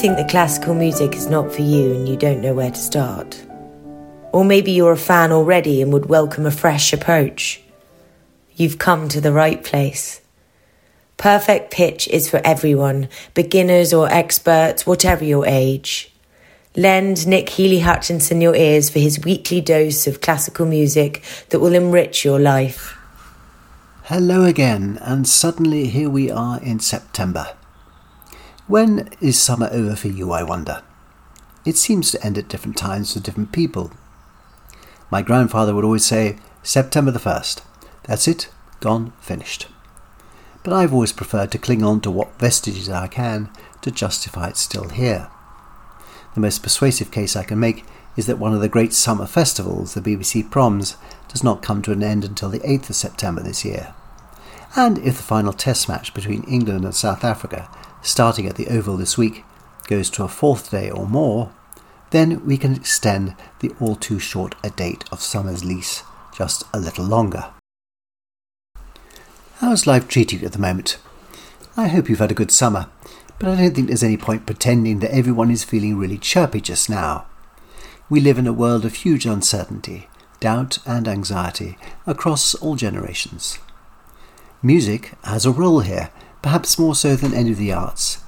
Think that classical music is not for you and you don't know where to start? Or maybe you're a fan already and would welcome a fresh approach. You've come to the right place. Perfect Pitch is for everyone, beginners or experts, whatever your age. Lend Nick Healy Hutchinson your ears for his weekly dose of classical music that will enrich your life. Hello again, and suddenly here we are in September. When is summer over for you, I wonder? It seems to end at different times for different people. My grandfather would always say, September the 1st. That's it, gone, finished. But I've always preferred to cling on to what vestiges I can to justify it's still here. The most persuasive case I can make is that one of the great summer festivals, the BBC Proms, does not come to an end until the 8th of September this year. And if the final test match between England and South Africa, starting at the Oval this week, goes to a fourth day or more, then we can extend the all too short a date of summer's lease just a little longer. How's life treating you at the moment? I hope you've had a good summer, but I don't think there's any point pretending that everyone is feeling really chirpy just now. We live in a world of huge uncertainty, doubt, and anxiety across all generations. Music has a role here, perhaps more so than any of the arts,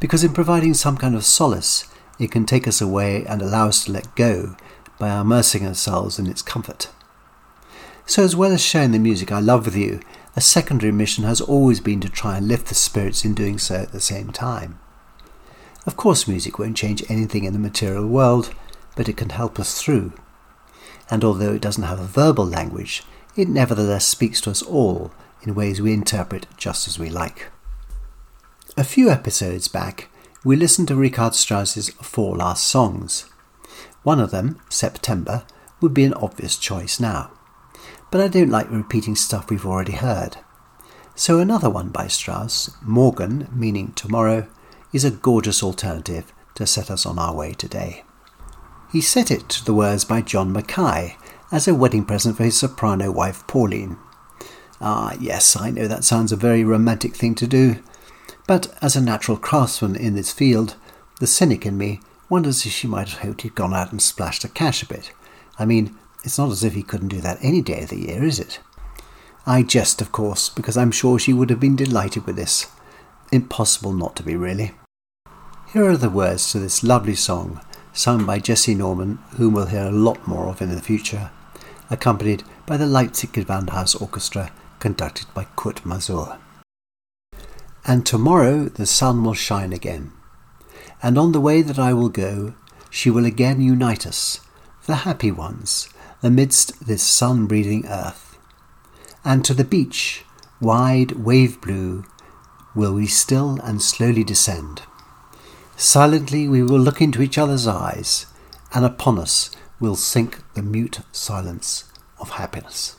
because in providing some kind of solace, it can take us away and allow us to let go by immersing ourselves in its comfort. So, as well as sharing the music I love with you, a secondary mission has always been to try and lift the spirits in doing so at the same time. Of course, music won't change anything in the material world, but it can help us through. And although it doesn't have a verbal language, it nevertheless speaks to us all in ways we interpret just as we like. A few episodes back, we listened to Richard Strauss's four last songs. One of them, September, would be an obvious choice now. But I don't like repeating stuff we've already heard. So another one by Strauss, Morgen, meaning tomorrow, is a gorgeous alternative to set us on our way today. He set it to the words by John Mackay as a wedding present for his soprano wife Pauline. Ah, yes, I know that sounds a very romantic thing to do, but as a natural craftsman in this field, the cynic in me wonders if she might have hoped he'd gone out and splashed the cash a bit. I mean, it's not as if he couldn't do that any day of the year, is it? I jest, of course, because I'm sure she would have been delighted with this. Impossible not to be, really. Here are the words to this lovely song, sung by Jessye Norman, whom we'll hear a lot more of in the future, accompanied by the Leipzig Gewandhaus Orchestra, conducted by Kurt Masur. And tomorrow the sun will shine again. And on the way that I will go, she will again unite us, the happy ones, amidst this sun breathing earth. And to the beach, wide wave blue, will we still and slowly descend. Silently we will look into each other's eyes, and upon us will sink the mute silence of happiness.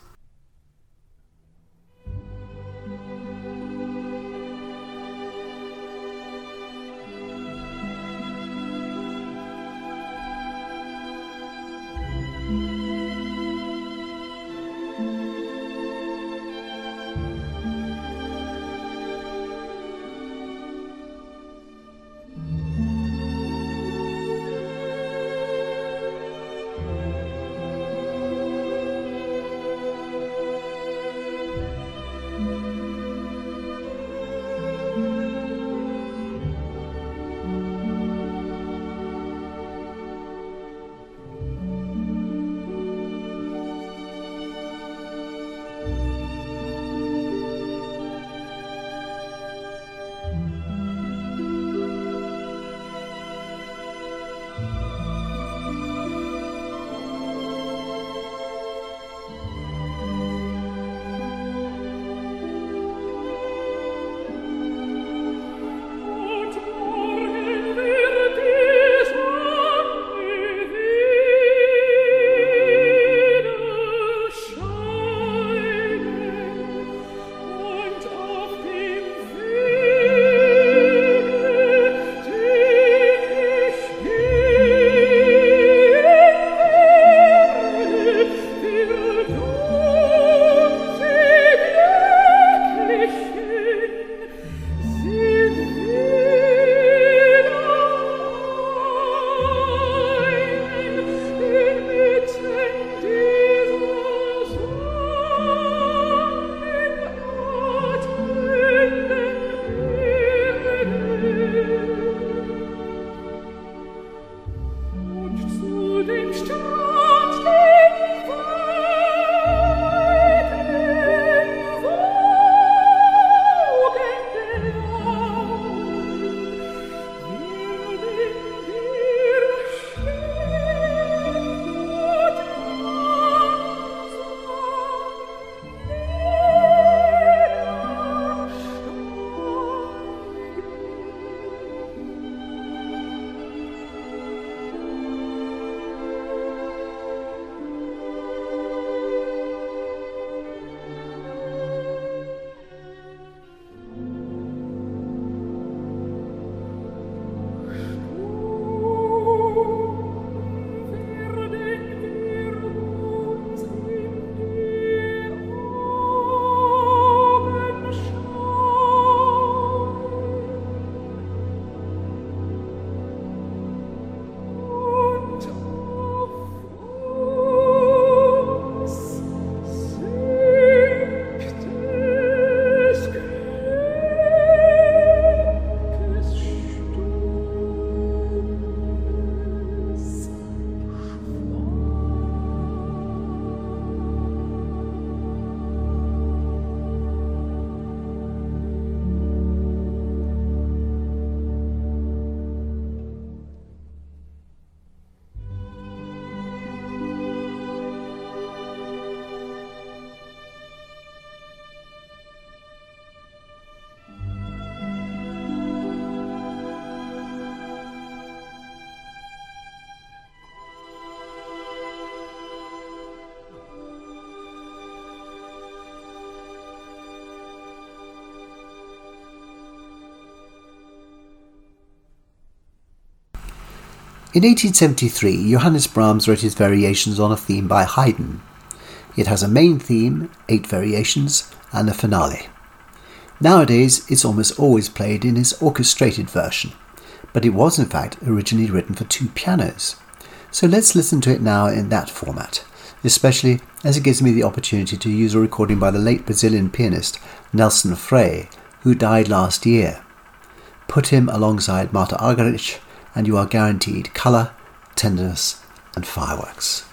In 1873, Johannes Brahms wrote his variations on a theme by Haydn. It has a main theme, eight variations, and a finale. Nowadays, it's almost always played in its orchestrated version, but it was in fact originally written for two pianos. So let's listen to it now in that format, especially as it gives me the opportunity to use a recording by the late Brazilian pianist Nelson Freire, who died last year. Put him alongside Martha Argerich, and you are guaranteed colour, tenderness, and fireworks.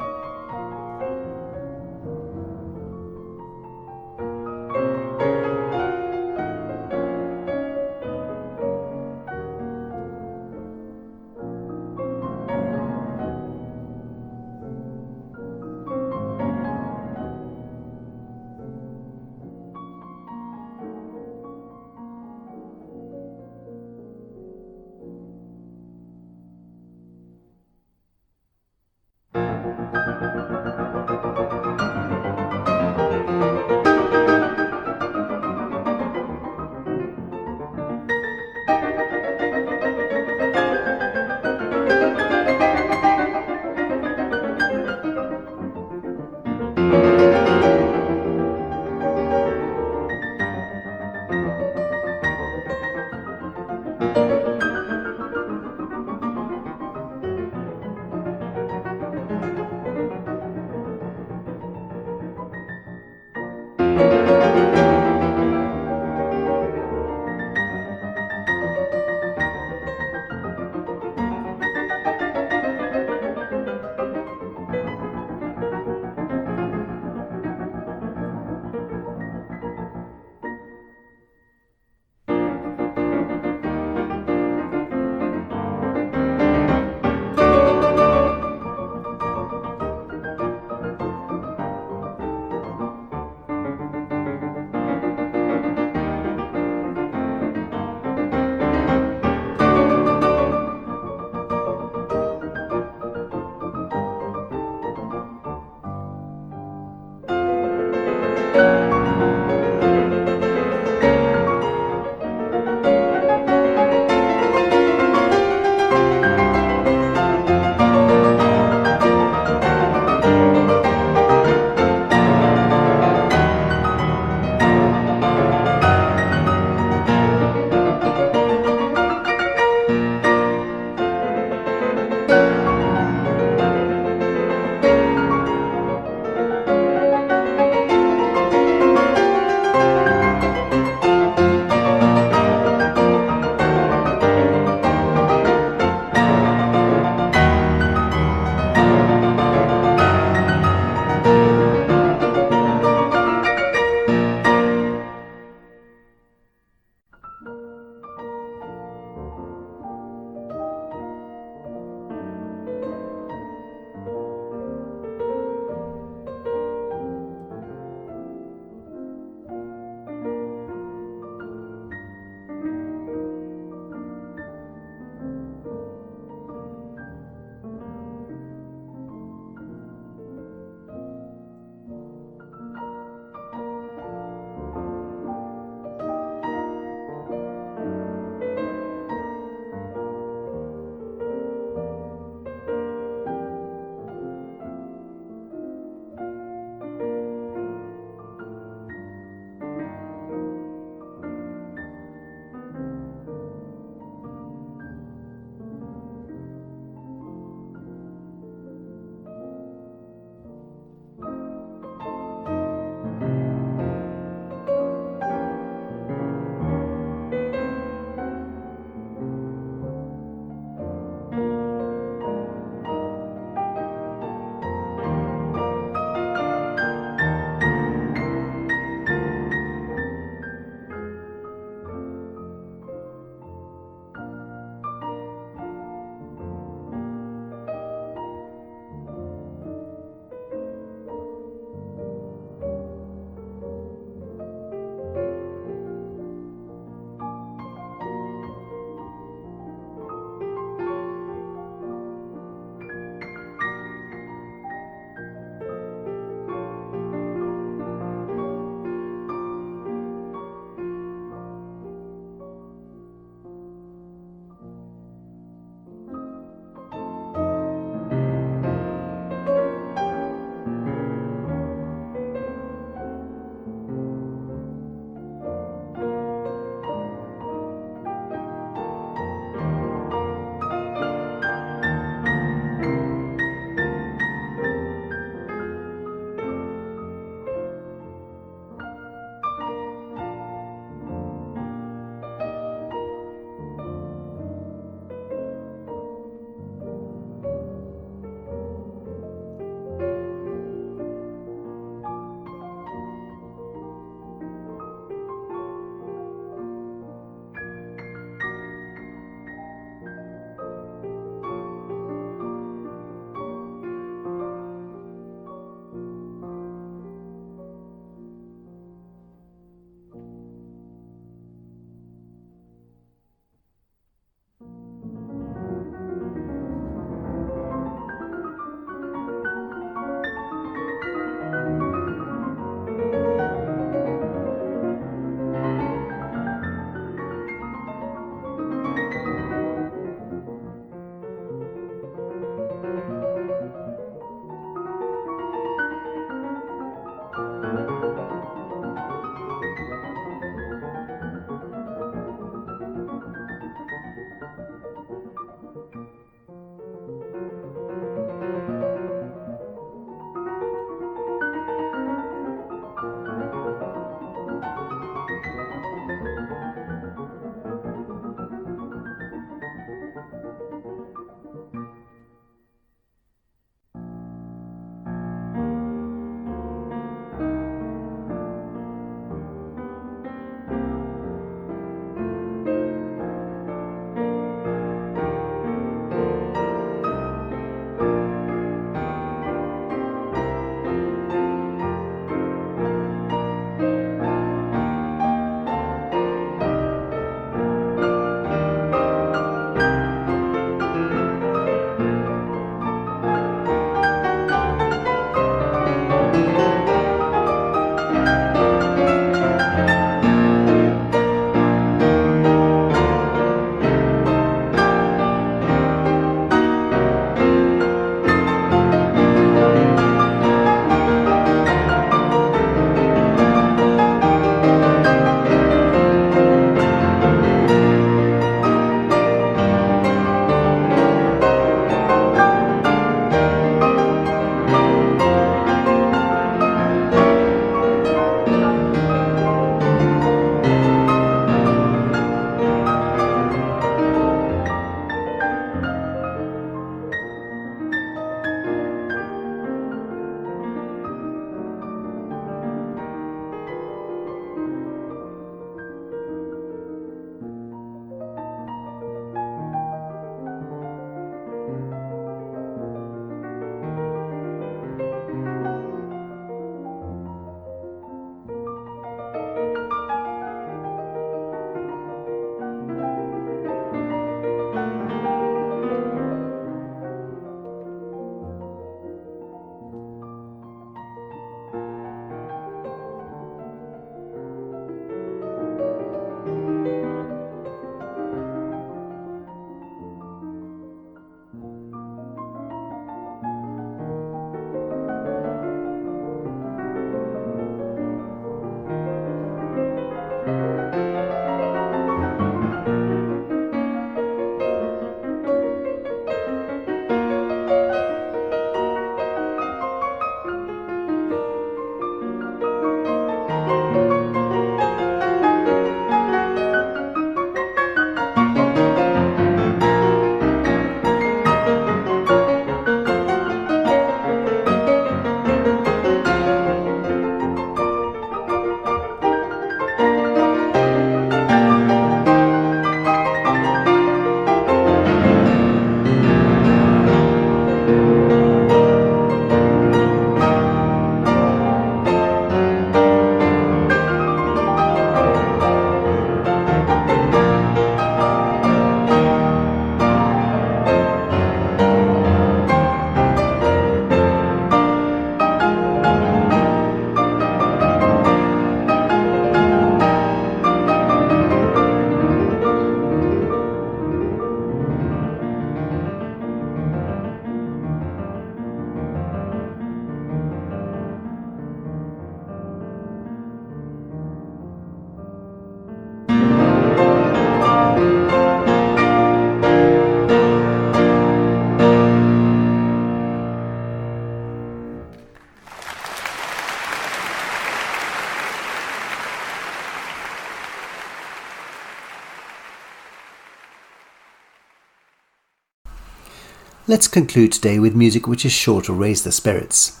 Let's conclude today with music which is sure to raise the spirits.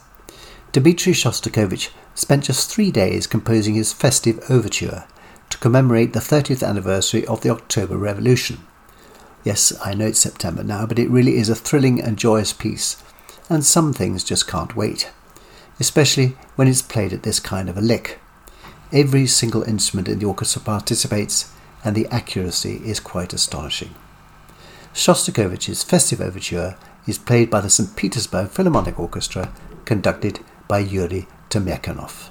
Dmitri Shostakovich spent just three days composing his festive overture to commemorate the 30th anniversary of the October Revolution. Yes, I know it's September now, but it really is a thrilling and joyous piece, and some things just can't wait, especially when it's played at this kind of a lick. Every single instrument in the orchestra participates, and the accuracy is quite astonishing. Shostakovich's Festive Overture is played by the St. Petersburg Philharmonic Orchestra, conducted by Yuri Temirkanov.